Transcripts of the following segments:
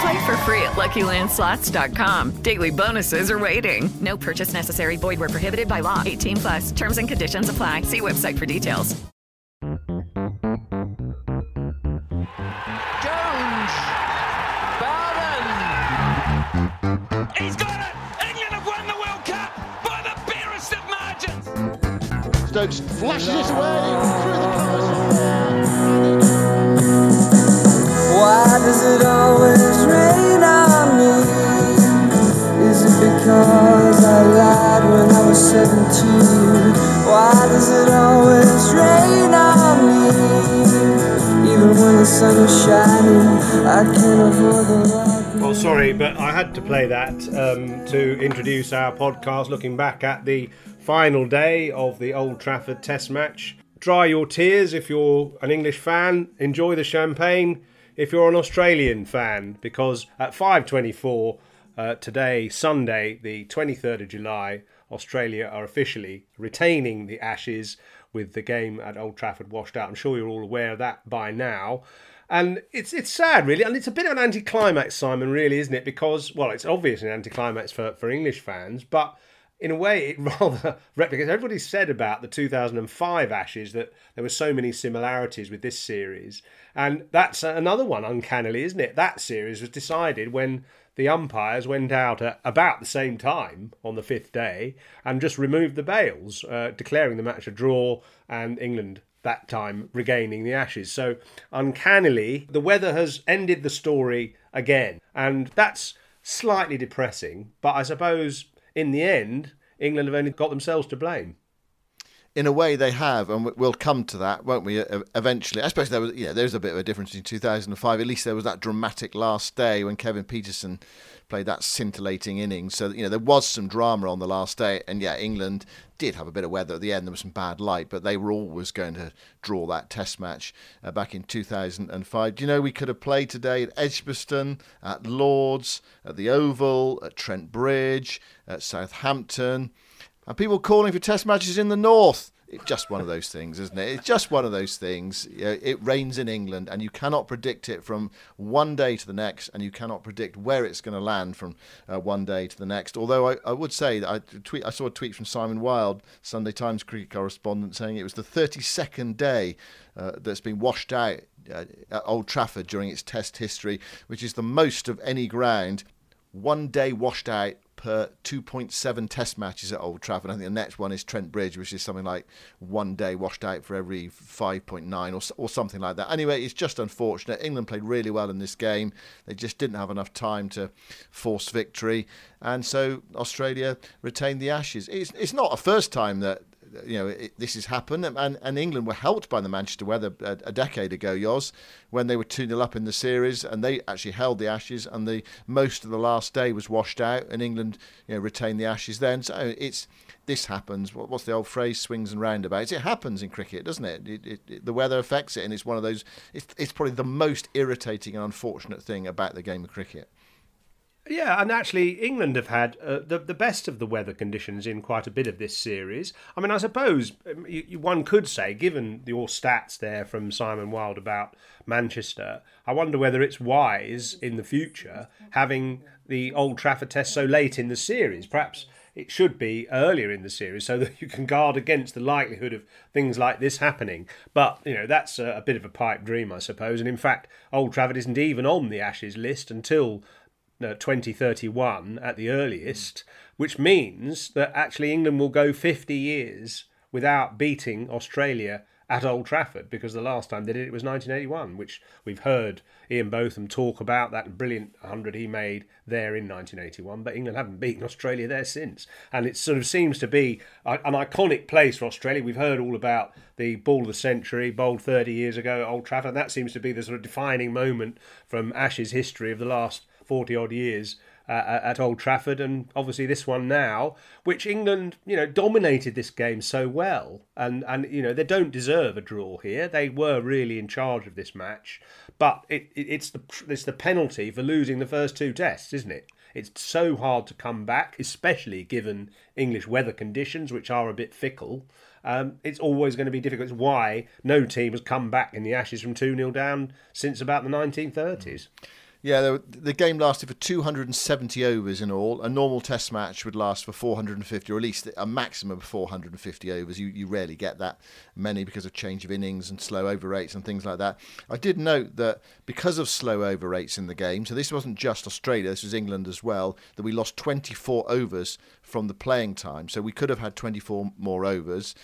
Play for free at LuckyLandSlots.com. Daily bonuses are waiting. No purchase necessary. Void where prohibited by law. 18 plus. Terms and conditions apply. See website for details. Jones. Barden. He's got it. England have won the World Cup by the barest of margins. Stokes flashes it away through the colours. Why does it always rain on me? Is it because I lied when I was 17? Why does it always rain on me? Even when the sun is shining, I can't avoid the light. Well, sorry, but I had to play that um, to introduce our podcast looking back at the final day of the Old Trafford Test match. Dry your tears if you're an English fan, enjoy the champagne if you're an Australian fan, because at 5.24 uh, today, Sunday, the 23rd of July, Australia are officially retaining the Ashes with the game at Old Trafford washed out. I'm sure you're all aware of that by now. And it's it's sad, really, and it's a bit of an anticlimax, Simon, really, isn't it? Because, well, it's obviously an anticlimax for, for English fans, but in a way, it rather replicates. Everybody said about the 2005 Ashes that there were so many similarities with this series. And that's another one, uncannily, isn't it? That series was decided when the umpires went out at about the same time on the fifth day and just removed the bails, uh, declaring the match a draw and England that time regaining the Ashes. So, uncannily, the weather has ended the story again. And that's slightly depressing, but I suppose in the end, England have only got themselves to blame. In a way, they have, and we'll come to that, won't we? Eventually, I suppose there was, yeah, there's a bit of a difference in 2005. At least there was that dramatic last day when Kevin Pietersen played that scintillating innings. So you know there was some drama on the last day, and yeah, England did have a bit of weather at the end. There was some bad light, but they were always going to draw that Test match uh, back in 2005. Do you know we could have played today at Edgbaston, at Lords, at the Oval, at Trent Bridge, at Southampton, and people calling for Test matches in the North it's just one of those things, isn't it? It's just one of those things. It rains in England, and you cannot predict it from one day to the next, and you cannot predict where it's going to land from uh, one day to the next. Although I, I would say that I, tweet, I saw a tweet from Simon Wilde, Sunday Times cricket correspondent, saying it was the 32nd day uh, that's been washed out uh, at Old Trafford during its Test history, which is the most of any ground. One day washed out per 2.7 test matches at Old Trafford. I think the next one is Trent Bridge, which is something like one day washed out for every 5.9 or, or something like that. Anyway, it's just unfortunate. England played really well in this game. They just didn't have enough time to force victory. And so Australia retained the Ashes. It's, it's not a first time that you know it, this has happened, and, and England were helped by the Manchester weather a, a decade ago, Yoz, when they were two 0 up in the series, and they actually held the Ashes, and the most of the last day was washed out, and England you know retained the Ashes then. So it's this happens. What's the old phrase? Swings and roundabouts. It happens in cricket, doesn't it? It, it, it? The weather affects it, and it's one of those. It's, it's probably the most irritating and unfortunate thing about the game of cricket. Yeah, and actually, England have had uh, the the best of the weather conditions in quite a bit of this series. I mean, I suppose um, you, you, one could say, given your stats there from Simon Wilde about Manchester, I wonder whether it's wise in the future having the Old Trafford test so late in the series. Perhaps it should be earlier in the series so that you can guard against the likelihood of things like this happening. But, you know, that's a, a bit of a pipe dream, I suppose. And in fact, Old Trafford isn't even on the Ashes list until Uh, 2031 at the earliest, which means that actually England will go 50 years without beating Australia at Old Trafford because the last time they did it was 1981, which we've heard Ian Botham talk about that brilliant 100 he made there in 1981. But England haven't beaten Australia there since, and it sort of seems to be an iconic place for Australia. We've heard all about the ball of the century, bowled 30 years ago at Old Trafford. And that seems to be the sort of defining moment from Ashes history of the last 40 odd years uh, at Old Trafford, and obviously this one now, which England, you know, dominated this game so well, and and you know they don't deserve a draw here. They were really in charge of this match, but it, it it's the it's the penalty for losing the first two tests, isn't it? It's so hard to come back, especially given English weather conditions, which are a bit fickle. Um, it's always going to be difficult. It's why no team has come back in the Ashes from 2 0 down since about the 1930s. Yeah, the, the, game lasted for 270 overs in all. A normal Test match would last for 450, or at least a maximum of 450 overs. You, you rarely get that many because of change of innings and slow over rates and things like that. I did note that because of slow over rates in the game, so this wasn't just Australia, this was England as well, that we lost 24 overs from the playing time. So we could have had 24 more overs.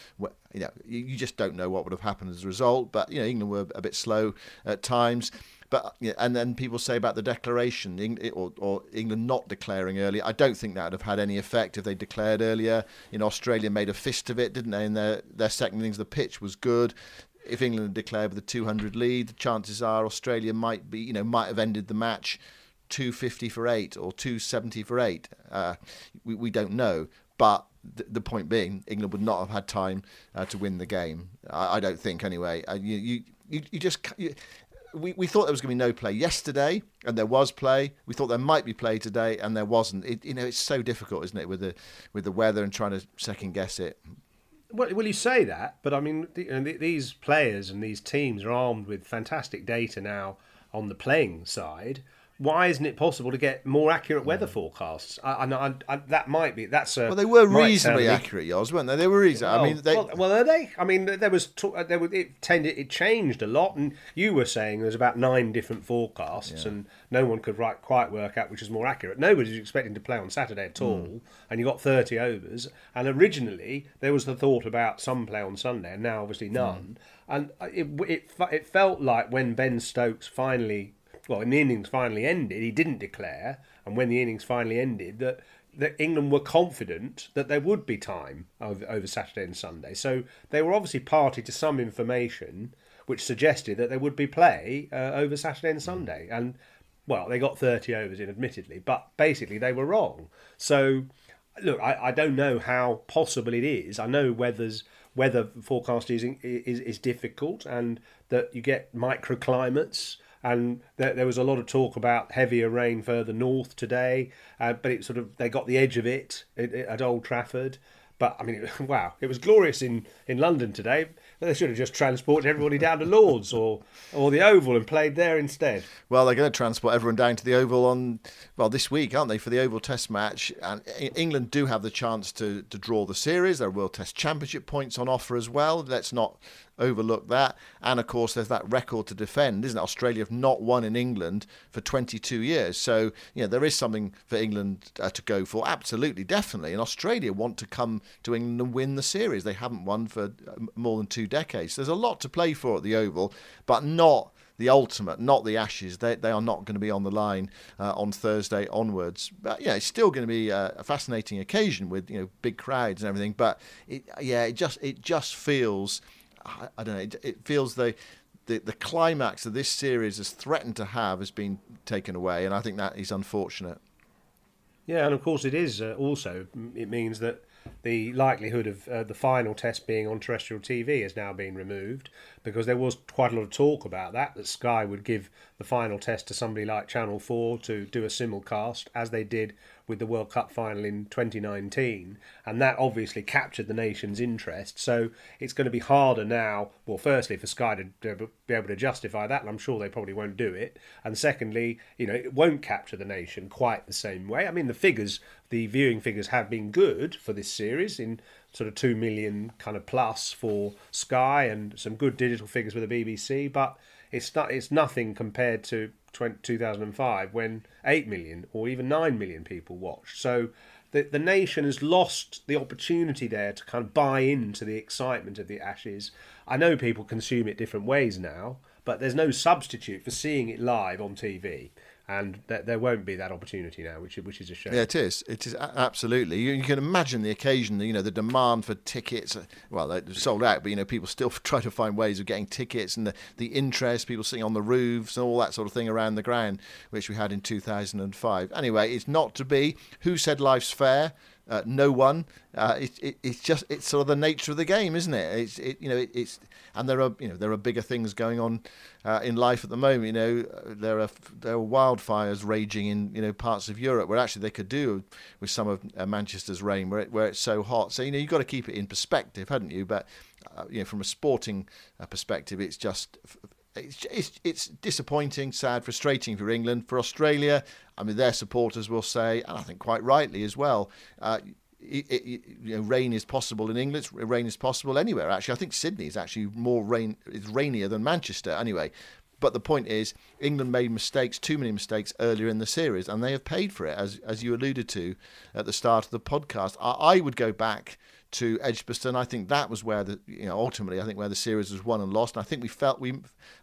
You know, you just don't know what would have happened as a result. But you know, England were a bit slow at times. But and then people say about the declaration or, or England not declaring earlier. I don't think that would have had any effect if they declared earlier. In Australia, made a fist of it, didn't they? In their their second innings, the pitch was good. If England had declared with a 200 lead, the chances are Australia might be, you know, might have ended the match 250 for eight or 270 for eight. Uh, we, we don't know, but the point being, England would not have had time uh, to win the game. I, I don't think, anyway. Uh, you, you, you just you, we, we thought there was going to be no play yesterday, and there was play. We thought there might be play today, and there wasn't. It, you know, it's so difficult, isn't it, with the with the weather and trying to second guess it. Well, well, you say that, but I mean, the, these players and these teams are armed with fantastic data now on the playing side why isn't it possible to get more accurate weather forecasts? I, I, I, that might be that's a well, they were reasonably accurate, Yoz, weren't they? They were reasonable. Well, I mean, they... well, well, are they? I mean, there was there was it tended it changed a lot, and you were saying there's about nine different forecasts, yeah. and no one could write, quite work out which is more accurate. Nobody was expecting to play on Saturday at all, mm. and you got 30 overs. And originally there was the thought about some play on Sunday, and now obviously none. Mm. And it, it it felt like when Ben Stokes finally well, the innings finally ended, he didn't declare, and when the innings finally ended, that that England were confident that there would be time over, over Saturday and Sunday. So they were obviously party to some information which suggested that there would be play uh, over Saturday and Sunday. And well, they got 30 overs in, admittedly, but basically they were wrong. So look, I, I don't know how possible it is. I know weather's weather forecasting is, is difficult and that you get microclimates and there, there, was a lot of talk about heavier rain further north today, uh, but it sort of they got the edge of it at, at Old Trafford. But I mean, wow, it was glorious in, in London today. They should have just transported everybody down to Lords or or the Oval and played there instead. Well, they're going to transport everyone down to the Oval on well this week, aren't they, for the Oval Test match? And England do have the chance to to draw the series. There are World Test Championship points on offer as well. Let's not overlook that. And of course, there's that record to defend, isn't it? Australia have not won in England for 22 years. So, you know, there is something for England uh, to go for. Absolutely, definitely. And Australia want to come to England and win the series. They haven't won for uh, more than two decades. There's a lot to play for at the Oval, but not the ultimate, not the Ashes. They, they are not going to be on the line uh, on Thursday onwards. But yeah, it's still going to be a, a, fascinating occasion with you know big crowds and everything. But it, yeah, it just it just feels I, don't know. It, it feels the, the climax of this series has threatened to have has been taken away, and I think that is unfortunate. Yeah, and of course it is. Uh, also, it means that the likelihood of uh, the final test being on terrestrial TV has now been removed because there was quite a lot of talk about that that Sky would give the final test to somebody like Channel 4 to do a simulcast as they did with the World Cup final in 2019 and that obviously captured the nation's interest. So it's going to be harder now well firstly for Sky to be able to justify that and I'm sure they probably won't do it. And secondly you know it won't capture the nation quite the same way. I mean the figures the viewing figures have been good for this series in sort of 2 million kind of plus for Sky and some good digital figures with the BBC but it's not it's nothing compared to 2005 when 8 million or even 9 million people watched. So the, the nation has lost the opportunity there to kind of buy into the excitement of the ashes. I know people consume it different ways now but there's no substitute for seeing it live on tv and th- there won't be that opportunity now, which which is a shame. Yeah, it is. It is absolutely. You, you, can imagine the occasion. You know, the demand for tickets. Well, they're sold out, but you know, people still try to find ways of getting tickets, and the, the interest, people sitting on the roofs, and all that sort of thing around the ground, which we had in 2005. Anyway, it's not to be. Who said life's fair? Uh, no one. Uh, it, it, it's just it's sort of the nature of the game, isn't it? It's it, you know it, it's and there are you know there are bigger things going on uh, in life at the moment. You know there are there are wildfires raging in you know parts of Europe where actually they could do with some of uh, Manchester's rain where it, where it's so hot. So you know you've got to keep it in perspective, hadn't you? But uh, you know from a sporting uh, perspective, it's just it's, it's, it's disappointing, sad, frustrating for England. For Australia, I mean, their supporters will say, and I think quite rightly as well, uh, it, it, you know, rain is possible in England. Rain is possible anywhere. Actually, I think Sydney is actually more rain. It's rainier than Manchester anyway. But the point is, England made mistakes, too many mistakes earlier in the series, and they have paid for it, as as you alluded to at the start of the podcast. I, I would go back to Edgbaston. I think that was where the you know ultimately I think where the series was won and lost. And I think we felt we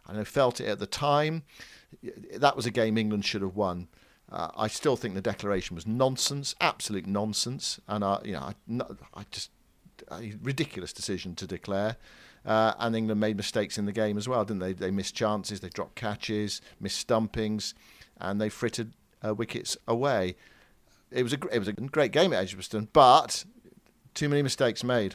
I know felt it at the time. That was a game England should have won. Uh, I still think the declaration was nonsense, absolute nonsense, and I you know I, I just a ridiculous decision to declare. Uh, and England made mistakes in the game as well, didn't they? They missed chances, they dropped catches, missed stumpings, and they frittered uh, wickets away. It was a it was a great game at Edgbaston, but too many mistakes made.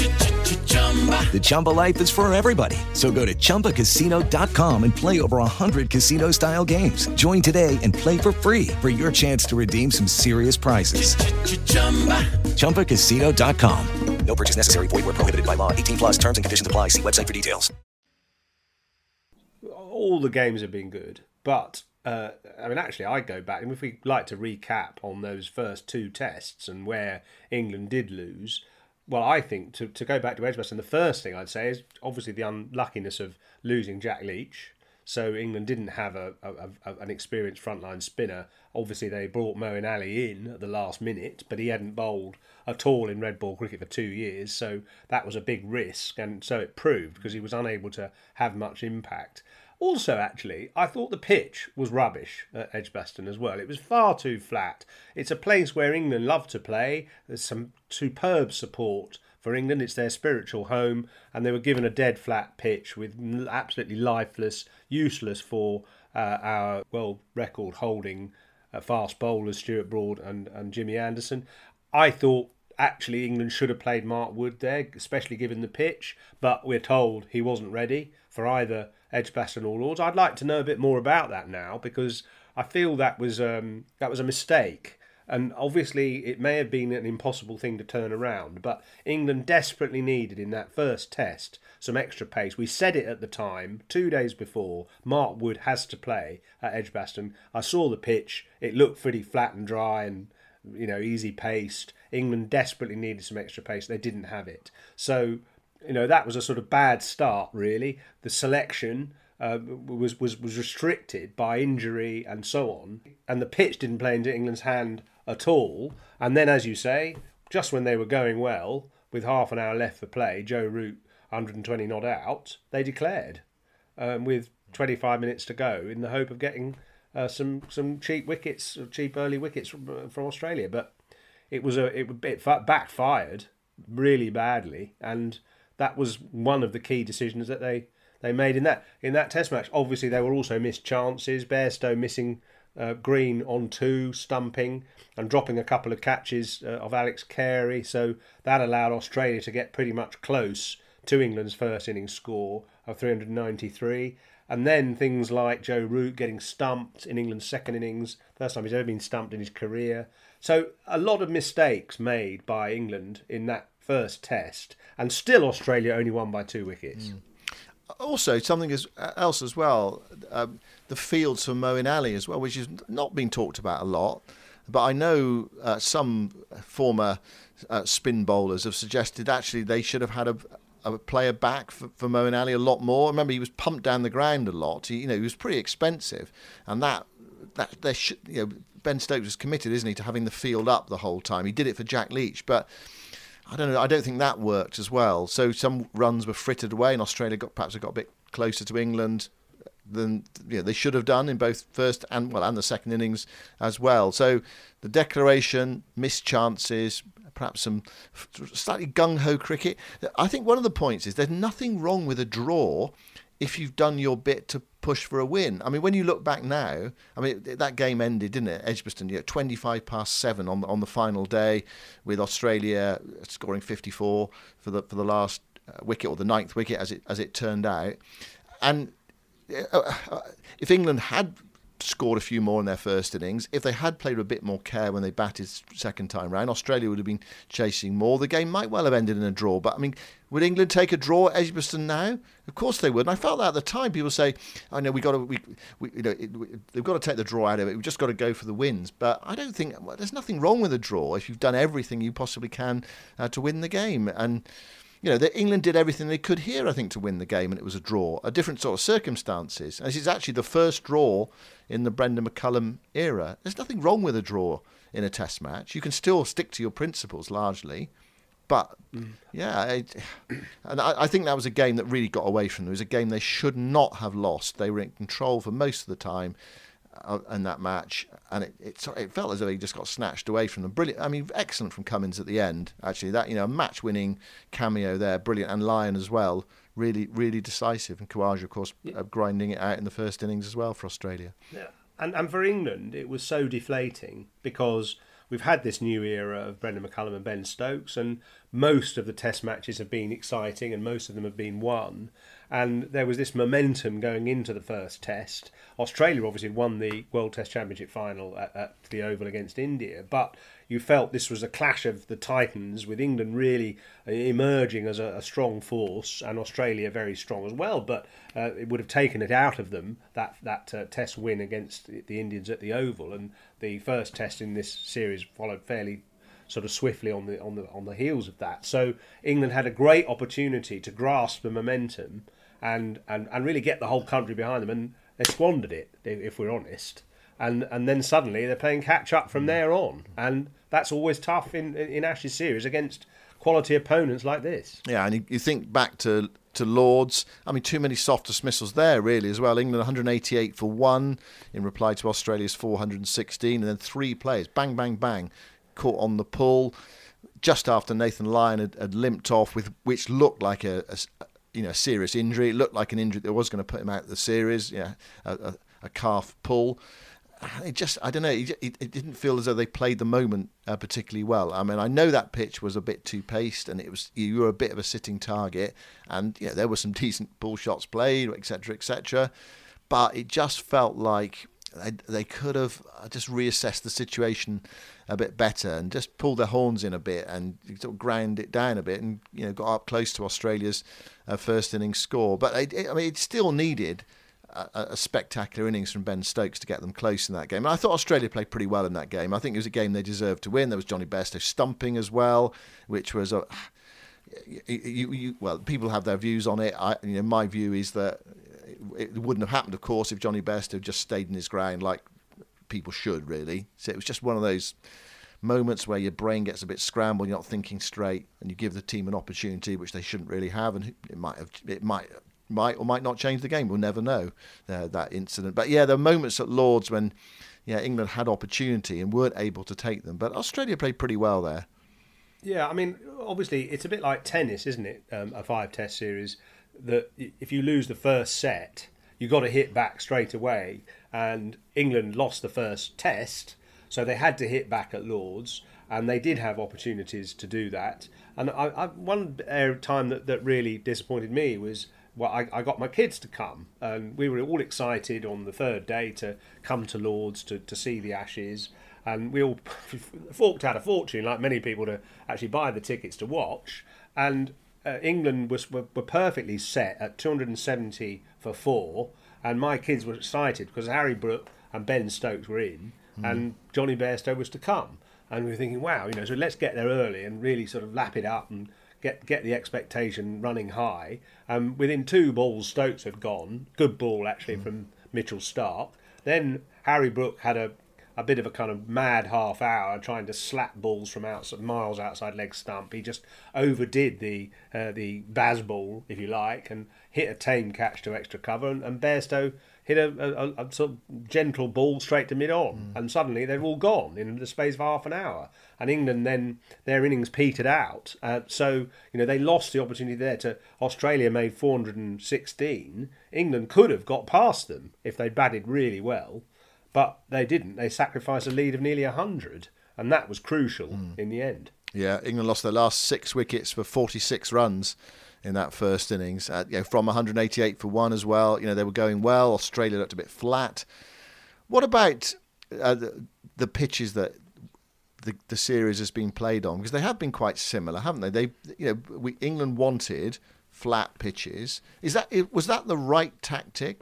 The Chumba life is for everybody. So go to ChumbaCasino.com and play over 100 casino style games. Join today and play for free for your chance to redeem some serious prizes. ChumbaCasino.com. No purchase necessary. Void where prohibited by law. 18 plus terms and conditions apply. See website for details. All the games have been good, but uh, I mean, actually, I go back, and if we like to recap on those first two tests and where England did lose, well, I think to, to go back to Edgbaston, the first thing I'd say is obviously the unluckiness of losing Jack Leach. So England didn't have a, a, a, an experienced frontline spinner. Obviously, they brought Moeen Ali in at the last minute, but he hadn't bowled at all in red ball cricket for two years. So that was a big risk, and so it proved because he was unable to have much impact. Also, actually, I thought the pitch was rubbish at Edgbaston as well. It was far too flat. It's a place where England love to play. There's some superb support for England. It's their spiritual home, and they were given a dead flat pitch with absolutely lifeless, useless for uh, our world record holding uh, fast bowlers Stuart Broad and, and Jimmy Anderson. I thought actually England should have played Mark Wood there, especially given the pitch, but we're told he wasn't ready for either Edgbaston or Lords. I'd like to know a bit more about that now because I feel that was um, that was a mistake. And obviously, it may have been an impossible thing to turn around, but England desperately needed in that first test some extra pace. We said it at the time, two days before. Mark Wood has to play at Edgbaston. I saw the pitch; it looked pretty flat and dry, and you know, easy paced. England desperately needed some extra pace. They didn't have it, so you know that was a sort of bad start. Really, the selection uh, was was was restricted by injury and so on, and the pitch didn't play into England's hand at all. And then, as you say, just when they were going well, with half an hour left for play, Joe Root 120 not out, they declared um, with 25 minutes to go in the hope of getting uh, some some cheap wickets, cheap early wickets from, uh, from Australia. But it was a it, it backfired really badly, and that was one of the key decisions that they they made in that in that Test match. Obviously, there were also missed chances. Bairstow missing uh, Green on two, stumping and dropping a couple of catches uh, of Alex Carey. So that allowed Australia to get pretty much close to England's first innings score of 393. And then things like Joe Root getting stumped in England's second innings, first time he's ever been stumped in his career. So a lot of mistakes made by England in that first test, and still Australia only won by two wickets. Mm also something else as well, um, the fields for Moeen Ali as well, which has not been talked about a lot. But I know uh, some former uh, spin bowlers have suggested actually they should have had a, a player back for, for Moeen Ali a lot more. Remember, he was pumped down the ground a lot. He, you know, he was pretty expensive, and that that there should you know Ben Stokes was committed, isn't he, to having the field up the whole time. He did it for Jack Leach, but I don't know. I don't think that worked as well. So some runs were frittered away, and Australia got perhaps got a bit closer to England than you know, they should have done in both first and well and the second innings as well. So the declaration, missed chances, perhaps some slightly gung ho cricket. I think one of the points is there's nothing wrong with a draw if you've done your bit to push for a win. I mean, when you look back now, I mean that game ended, didn't it? Edgbaston, you know, 25 past seven on on the final day, with Australia scoring 54 for the for the last uh, wicket or the ninth wicket as it as it turned out, and. Uh, uh, if England had scored a few more in their first innings. If they had played with a bit more care when they batted second time round, Australia would have been chasing more. The game might well have ended in a draw. But I mean, would England take a draw at Edgbaston now? Of course they would. And I felt that at the time. People say, "I oh, know we got to, we, we you know, it, we, they've got to take the draw out of it. We've just got to go for the wins." But I don't think well, there's nothing wrong with a draw if you've done everything you possibly can uh, to win the game. And you know, that England did everything they could here, I think, to win the game, and it was a draw. A different sort of circumstances. And this is actually the first draw in the Brendon McCullum era. There's nothing wrong with a draw in a Test match. You can still stick to your principles largely. But mm. yeah, it, and I, I, think that was a game that really got away from them. It was a game they should not have lost. They were in control for most of the time, in that match, and it, it it felt as though he just got snatched away from them. Brilliant. I mean, excellent from Cummins at the end. Actually, that you know, match-winning cameo there, brilliant, and Lyon as well. Really, really decisive, and Khawaja, of course, yeah. uh, grinding it out in the first innings as well for Australia. Yeah, and and for England, it was so deflating because we've had this new era of Brendon McCullum and Ben Stokes, and most of the Test matches have been exciting, and most of them have been won and there was this momentum going into the first test. Australia obviously won the World Test Championship final at, at, the Oval against India, but you felt this was a clash of the titans, with England really emerging as a, a strong force and Australia very strong as well. But uh, it would have taken it out of them that that uh, Test win against the Indians at the Oval, and the first Test in this series followed fairly sort of swiftly on the on the on the heels of that. So England had a great opportunity to grasp the momentum and, and, and really get the whole country behind them. And they squandered it, if we're honest. And and then suddenly they're playing catch up from mm. there on, and that's always tough in in Ashes series against quality opponents like this. Yeah, and you, you think back to to Lords. I mean, too many soft dismissals there, really, as well. England 188 for one in reply to Australia's 416, and then three players, bang, bang, bang, caught on the pull just after Nathan Lyon had, had limped off, with which looked like a, a, you know, serious injury. It looked like an injury that was going to put him out of the series. Yeah, a, a, a calf pull. It just, I don't know. It, it, didn't feel as though they played the moment uh, particularly well. I mean, I know that pitch was a bit too paced, and it was you were a bit of a sitting target, and yeah, there were some decent ball shots played, etc., etc. But it just felt like they, they could have uh, just reassessed the situation a bit better and just pulled their horns in a bit and sort of ground it down a bit and you know got up close to Australia's uh, first innings score. But it, it, I mean, it still needed a, a, spectacular innings from Ben Stokes to get them close in that game. And I thought Australia played pretty well in that game. I think it was a game they deserved to win. There was Johnny Bairstow stumping as well, which was a. You, you, well, people have their views on it. I, you know, my view is that it wouldn't have happened, of course, if Johnny Bairstow just stayed in his ground like people should, really. So it was just one of those moments where your brain gets a bit scrambled, you're not thinking straight, and you give the team an opportunity which they shouldn't really have, and it might have, it might might or might not change the game. We'll never know uh, that incident. But yeah, there are moments at Lords when yeah England had opportunity and weren't able to take them. But Australia played pretty well there. Yeah, I mean, obviously it's a bit like tennis, isn't it? Um, a five-test series. That if you lose the first set, you got to hit back straight away. And England lost the first test, so they had to hit back at Lords, and they did have opportunities to do that. And I, I, one time that, that really disappointed me was well, I, I got my kids to come, and we were all excited on the third day to come to Lords to, to see the Ashes, and we all forked out a fortune, like many people, to actually buy the tickets to watch. And uh, England was were, were perfectly set at 270 for four, and my kids were excited because Harry Brook and Ben Stokes were in, mm. and Johnny Bairstow was to come. And we were thinking, wow, you know, so let's get there early and really sort of lap it up and get get the expectation running high. Um, within two balls, Stokes had gone. Good ball actually mm. from Mitchell Starc. Then Harry Brook had a a bit of a kind of mad half hour trying to slap balls from outside miles outside leg stump. He just overdid the uh, the Bazball, if you like, and hit a tame catch to extra cover. And, and Bairstow hit a, a, a, sort of gentle ball straight to mid on, mm. and suddenly they're all gone in the space of half an hour. And England then their innings petered out, uh, so you know they lost the opportunity there. To Australia made 416. England could have got past them if they batted really well, but they didn't. They sacrificed a lead of nearly hundred, and that was crucial mm. in the end. Yeah, England lost their last six wickets for 46 runs in that first innings. Uh, you know, from 188 for one as well. You know, they were going well. Australia looked a bit flat. What about uh, the, the, pitches that the, the series has been played on? Because they have been quite similar, haven't they? They, you know, we, England wanted flat pitches. Is that was that the right tactic?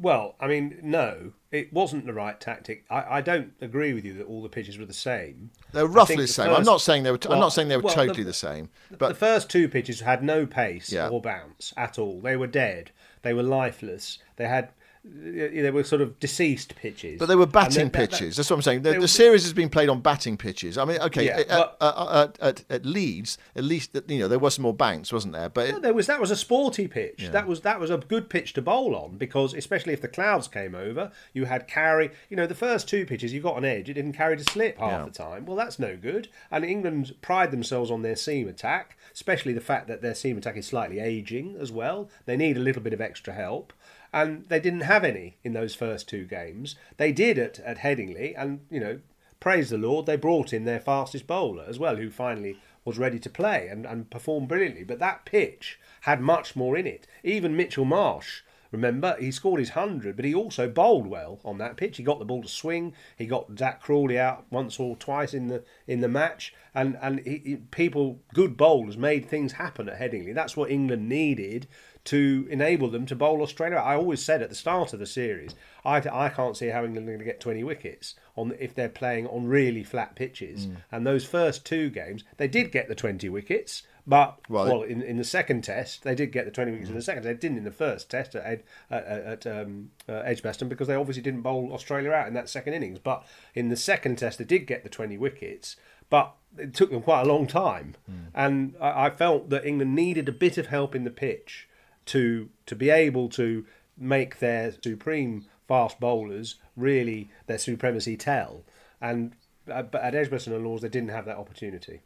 Well, I mean, no, it wasn't the right tactic. I, I don't agree with you that all the pitches were the same. They're roughly the, the same. i I'm not saying they were. T- well, I'm not saying they were well, totally the, the, same. But the first two pitches had no pace yeah. or bounce at all. They were dead. They were lifeless. They had they were sort of deceased pitches. But they were batting pitches. That, That's what I'm saying. The, the, series has been played on batting pitches. I mean, okay, yeah, at, uh, uh, at, at, Leeds, at least you know there was some more bounce, wasn't there? But it, there was that was a sporty pitch. Yeah. That was that was a good pitch to bowl on because especially if the clouds came over, you had carry. You know, the first two pitches you got an edge. It didn't carry to slip half yeah. the time. Well, that's no good. And England pride themselves on their seam attack, especially the fact that their seam attack is slightly aging as well. They need a little bit of extra help and they didn't have any in those first two games. They did at, at Headingley, and you know, praise the Lord, they brought in their fastest bowler as well, who finally was ready to play and, and performed brilliantly. But that pitch had much more in it. Even Mitchell Marsh, remember, he scored his 100, but he also bowled well on that pitch. He got the ball to swing. He got Zak Crawley out once or twice in the in the match. And, and he, he, people, good bowlers, made things happen at Headingley. That's what England needed to enable them to bowl Australia. I always said at the start of the series, I, I can't see how England are going to get 20 wickets on if they're playing on really flat pitches. Mm. And those first two games, they did get the 20 wickets. But right. well, in, in the second test, they did get the twenty wickets. Mm. In the second, they didn't in the first test at, Ed, at, at um, uh, Edgbaston because they obviously didn't bowl Australia out in that second innings. But in the second test, they did get the twenty wickets. But it took them quite a long time, mm. and I, I felt that England needed a bit of help in the pitch to to be able to make their supreme fast bowlers really their supremacy tell. And uh, but at Edgbaston and Lords, they didn't have that opportunity.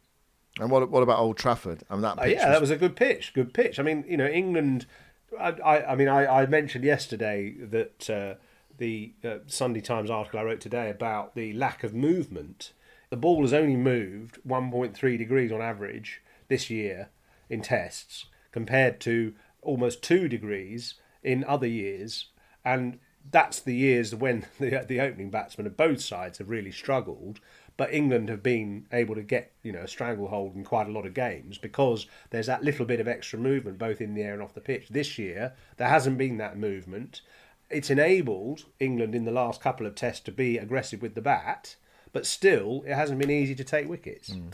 And what what about Old Trafford? I mean, that uh, yeah, was... that was a good pitch. Good pitch. I mean, you know, England. I, I, I mean, I, I mentioned yesterday that uh, the uh, Sunday Times article I wrote today about the lack of movement. The ball has only moved 1.3 degrees on average this year in tests, compared to almost two degrees in other years. And that's the years when the, the opening batsmen of both sides have really struggled. But England have been able to get you know a stranglehold in quite a lot of games because there's that little bit of extra movement both in the air and off the pitch. This year there hasn't been that movement. It's enabled England in the last couple of tests to be aggressive with the bat, but still it hasn't been easy to take wickets. Mm.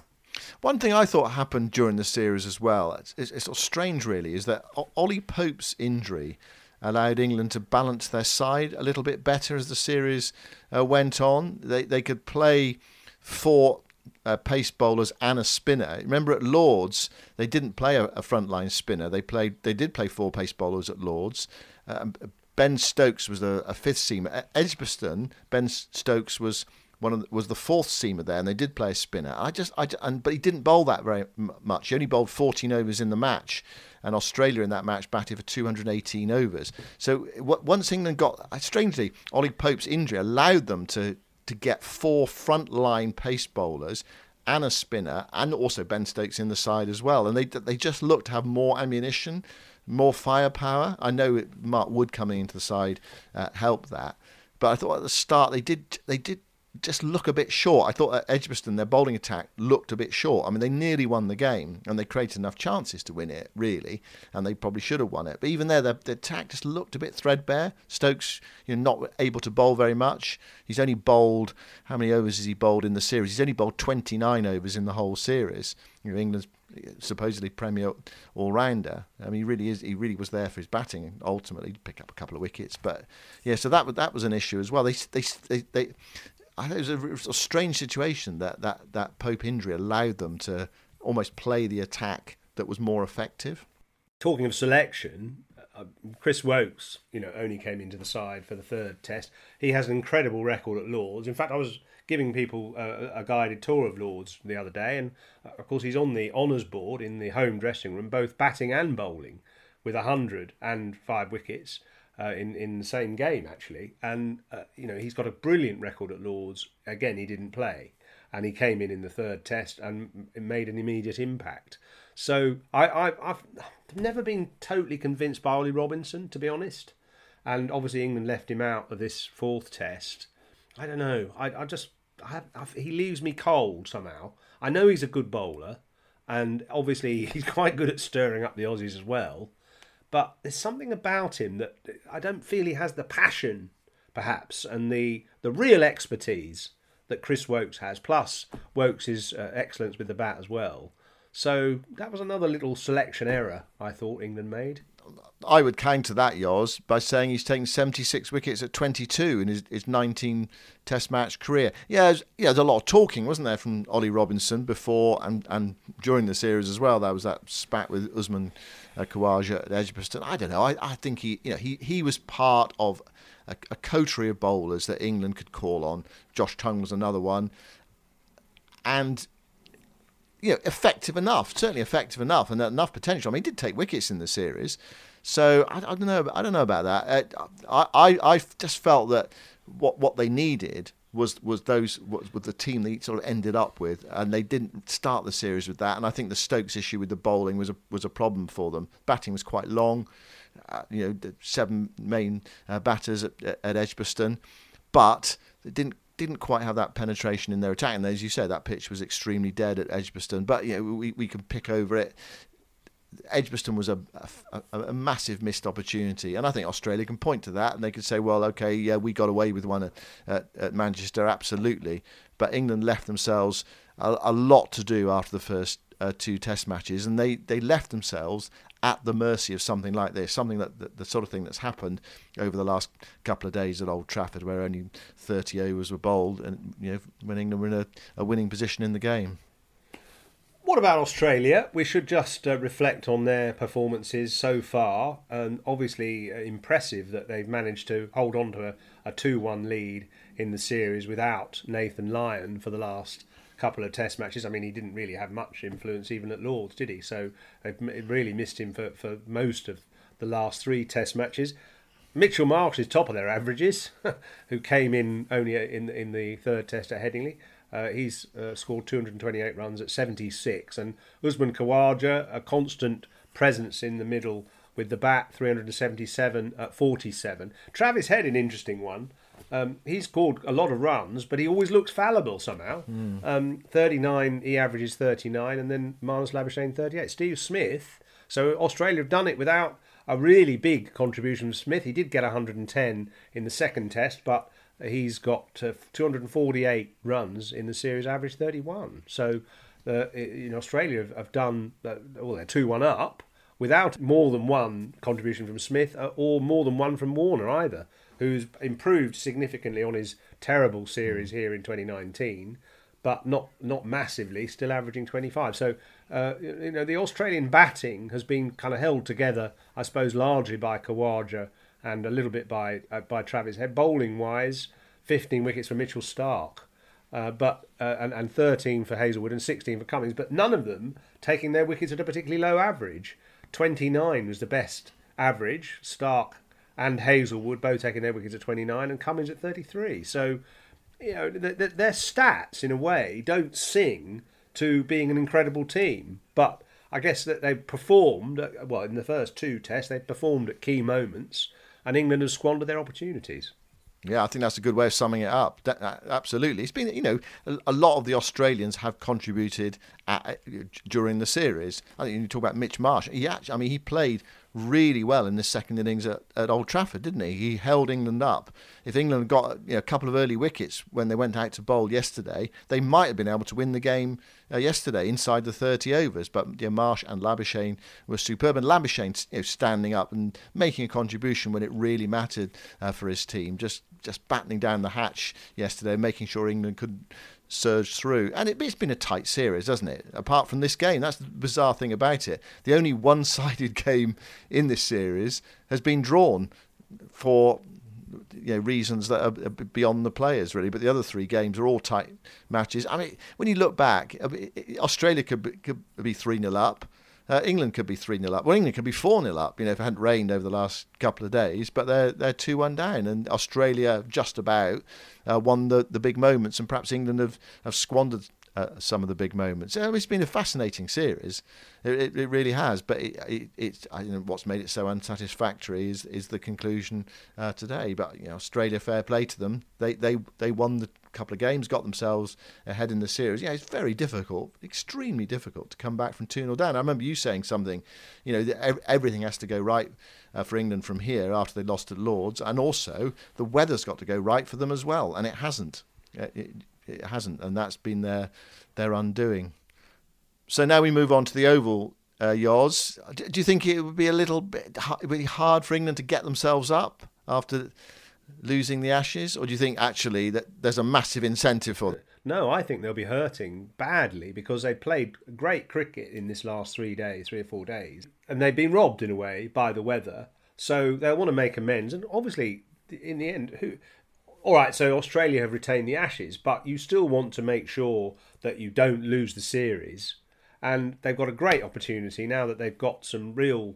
One thing I thought happened during the series as well, it's, it's, it's sort of strange really, is that Ollie Pope's injury allowed England to balance their side a little bit better as the series uh, went on. They, they could play four uh, pace bowlers and a spinner. Remember at Lords they didn't play a, a frontline spinner. They played they did play four pace bowlers at Lords. Um, ben Stokes was a, a, fifth seamer. At Edgbaston, Ben Stokes was one of the, was the fourth seamer there, and they did play a spinner. I just I and but he didn't bowl that very much. He only bowled 14 overs in the match, and Australia in that match batted for 218 overs. So once England got strangely Ollie Pope's injury allowed them to to get four frontline pace bowlers and a spinner, and also Ben Stokes in the side as well. And they they just looked to have more ammunition, more firepower. I know Mark Wood coming into the side uh, helped that, but I thought at the start they did they did just look a bit short. I thought at Edgbaston their bowling attack looked a bit short. I mean, they nearly won the game and they created enough chances to win it, really, and they probably should have won it. But even there, their, their attack just looked a bit threadbare. Stokes, you know, not able to bowl very much. He's only bowled how many overs has he bowled in the series? He's only bowled 29 overs in the whole series. You know, England's eh, supposedly premier all rounder. I mean, he really is. He really was there for his batting. Ultimately, pick up a couple of wickets, but yeah. So that that was an issue as well. They they they, they I think it was a, a, strange situation that, that that Pope injury allowed them to almost play the attack that was more effective. Talking of selection, uh, Chris Woakes, you know, only came into the side for the third test. He has an incredible record at Lords. In fact, I was giving people a, a guided tour of Lords the other day, and uh, of course, he's on the honours board in the home dressing room, both batting and bowling, with a hundred and five wickets uh, in in the same game actually, and uh, you know he's got a brilliant record at Lords. Again, he didn't play, and he came in in the third test and made an immediate impact. So I, have never been totally convinced by Ollie Robinson, to be honest, and obviously England left him out of this fourth test. I don't know. I I just I, I, he leaves me cold somehow. I know he's a good bowler, and obviously he's quite good at stirring up the Aussies as well but there's something about him that I don't feel he has the passion, perhaps, and the the real expertise that Chris Woakes has. Plus, Woakes' uh, excellence with the bat as well. So that was another little selection error I thought England made. I would counter that, Yoz, by saying he's taken 76 wickets at 22 in his, his 19 Test match career. Yeah, there's, yeah, there's a lot of talking, wasn't there, from Ollie Robinson before and, and during the series as well. There was that spat with Usman uh, Khawaja at Edgbaston. I don't know. I, I think he, you know, he, he was part of a, a coterie of bowlers that England could call on. Josh Tongue was another one. And you know, effective enough, certainly effective enough, and enough potential. I mean, he did take wickets in the series, so I, I don't know. I don't know about that. I, I, I just felt that what what they needed was was those was the team they sort of ended up with, and they didn't start the series with that. And I think the Stokes issue with the bowling was a was a problem for them. Batting was quite long, uh, you know, the seven main uh, batters at, at Edgbaston, but they didn't didn't quite have that penetration in their attack. And as you said, that pitch was extremely dead at Edgbaston. But you know, we we can pick over it. Edgbaston was a, a, a, massive missed opportunity, and I think Australia can point to that, and they could say, "Well, okay, yeah, we got away with one at, at, at Manchester, absolutely," but England left themselves a, a lot to do after the first uh, two Test matches, and they, they left themselves at the mercy of something like this, something that the, sort of thing that's happened over the last couple of days at Old Trafford, where only 30 overs were bowled, and you know when England were in a, a winning position in the game. What about Australia? We should just uh, reflect on their performances so far, and obviously uh, impressive that they've managed to hold on to a, a 2 1 lead in the series without Nathan Lyon for the last couple of Test matches. I mean, he didn't really have much influence even at Lords, did he? So it really missed him for, for most of the last three Test matches. Mitchell Marsh is top of their averages, who came in only in in the third Test at Headingley. Uh, he's uh, scored 228 runs at 76, and Usman Khawaja, a constant presence in the middle with the bat 377 at 47. Travis Head, an interesting one. Um, he's scored a lot of runs, but he always looks fallible somehow. Mm. Um, 39, he averages 39, and then Marnus Labuschagne 38. Steve Smith, so Australia have done it without a really big contribution from Smith. He did get 110 in the second test, but he's got uh, 248 runs in the series, average 31. So uh, in Australia have, have done, uh, well, they're 2 1 up without more than one contribution from Smith uh, or more than one from Warner either, who's improved significantly on his terrible series here in 2019, but not not massively, still averaging 25. So uh, you know the Australian batting has been kind of held together, I suppose, largely by Khawaja and a little bit by uh, by Travis Head. Bowling wise, 15 wickets for Mitchell Stark. Uh, but uh, and, and 13 for Hazelwood and 16 for Cummings, but none of them taking their wickets at a particularly low average. 29 was the best average. Stark and Hazlewood, taking their wickets at 29 and Cummins at 33. So, you know, th- th- their stats in a way don't sing to being an incredible team, but I guess that they've performed, well, in the first two tests, they've performed at key moments and England has squandered their opportunities. Yeah, I think that's a good way of summing it up. That, uh, absolutely, it's been you know a, a, lot of the Australians have contributed at, during the series. I think you talk about Mitch Marsh. He actually, I mean, he played really well in the second innings at, at Old Trafford, didn't he? He held England up. If England got you know, a couple of early wickets when they went out to bowl yesterday, they might have been able to win the game uh, yesterday inside the 30 overs. But you Marsh and Labuschagne were superb, and Labuschagne you know, standing up and making a contribution when it really mattered uh, for his team. Just just battening down the hatch yesterday, making sure England could surge through. And it, has been a tight series, hasn't it? Apart from this game, that's the bizarre thing about it. The only one-sided game in this series has been drawn for you know, reasons that are beyond the players really. But the other three games are all tight matches. I mean, when you look back, Australia could be, could be three 0 up. Uh, England could be 3 0 up. Well, England could be 4 0 up, you know, if it hadn't rained over the last couple of days, but they're they're 2 1 down. And Australia just about uh, won the, the big moments, and perhaps England have, have squandered uh, some of the big moments. it's been a fascinating series. It, it, it really has. But it, it, it you know, what's made it so unsatisfactory is is the conclusion uh, today. But you know, Australia, fair play to them. They they they won the couple of games, got themselves ahead in the series. Yeah, it's very difficult, extremely difficult to come back from 2 0 down. I remember you saying something, you know, everything has to go right uh, for England from here after they lost at Lords, and also the weather's got to go right for them as well, and it hasn't. It, it hasn't, and that's been their their undoing. So now we move on to the Oval. Uh, Yoz. Do you think it would be a little bit hard for England to get themselves up after losing the Ashes, or do you think actually that there's a massive incentive for them? No, I think they'll be hurting badly because they played great cricket in this last three days, three or four days, and they've been robbed in a way by the weather. So they'll want to make amends, and obviously, in the end, who all right, so Australia have retained the Ashes, but you still want to make sure that you don't lose the series. And they've got a great opportunity now that they've got some real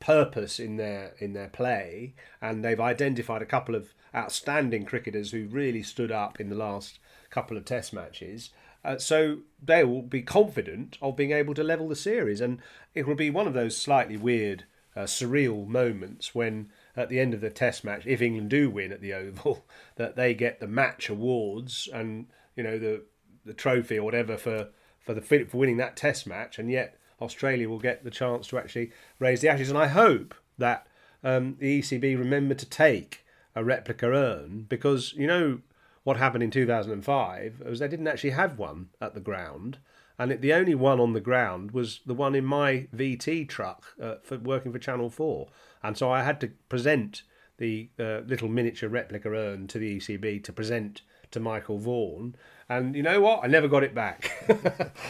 purpose in their in their play, and they've identified a couple of outstanding cricketers who really stood up in the last couple of Test matches. Uh, so they will be confident of being able to level the series, and it will be one of those slightly weird, uh, surreal moments when at the end of the Test match, if England do win at the Oval, that they get the match awards and you know the the trophy or whatever for for the for winning that Test match, and yet Australia will get the chance to actually raise the Ashes. And I hope that um, the ECB remember to take a replica urn because you know what happened in 2005 was they didn't actually have one at the ground and it, the only one on the ground was the one in my VT truck uh, for working for Channel 4 and so I had to present the uh, little miniature replica urn to the ECB to present to Michael Vaughan. And you know what? I never got it back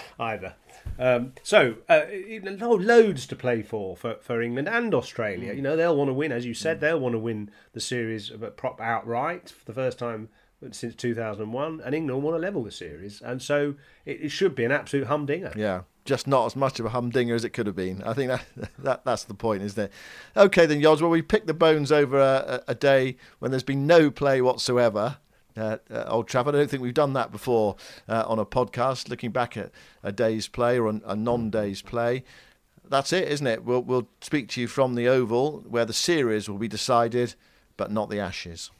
either. Um, so, uh, loads to play for, for for England and Australia. You know, they'll want to win, as you said, they'll want to win the series prop outright for the first time since 2001, and England want to level the series. And so it, it should be an absolute humdinger. Yeah just not as much of a humdinger as it could have been. I think that, that that's the point, isn't it? Okay, then, Yoz. Well, we picked the bones over a, a, day when there's been no play whatsoever. At uh, Old Trafford. I don't think we've done that before uh, on a podcast, looking back at a day's play or a non day's play. that's it, isn't it? We'll we'll speak to you from the Oval, where the series will be decided, but not the Ashes.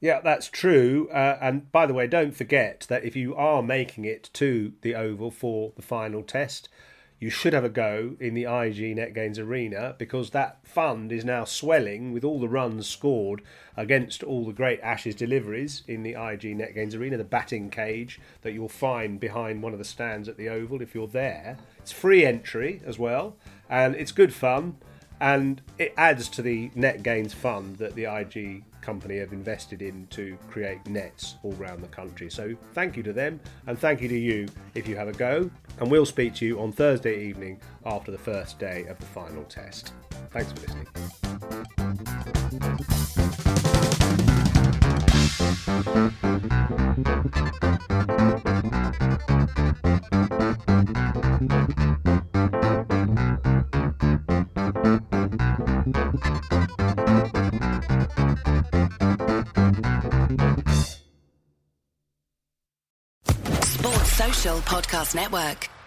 Yeah, that's true. Uh, and by the way, don't forget that if you are making it to the Oval for the final test, you should have a go in the IG NetGains Arena because that fund is now swelling with all the runs scored against all the great Ashes deliveries in the IG NetGains Arena, the batting cage that you'll find behind one of the stands at the Oval if you're there. It's free entry as well, and it's good fun, and it adds to the net gains fund that the IG company have invested in to create nets all around the country. So thank you to them and thank you to you if you have a go. And we'll speak to you on Thursday evening after the first day of the final test. Thanks for listening. Podcast Network.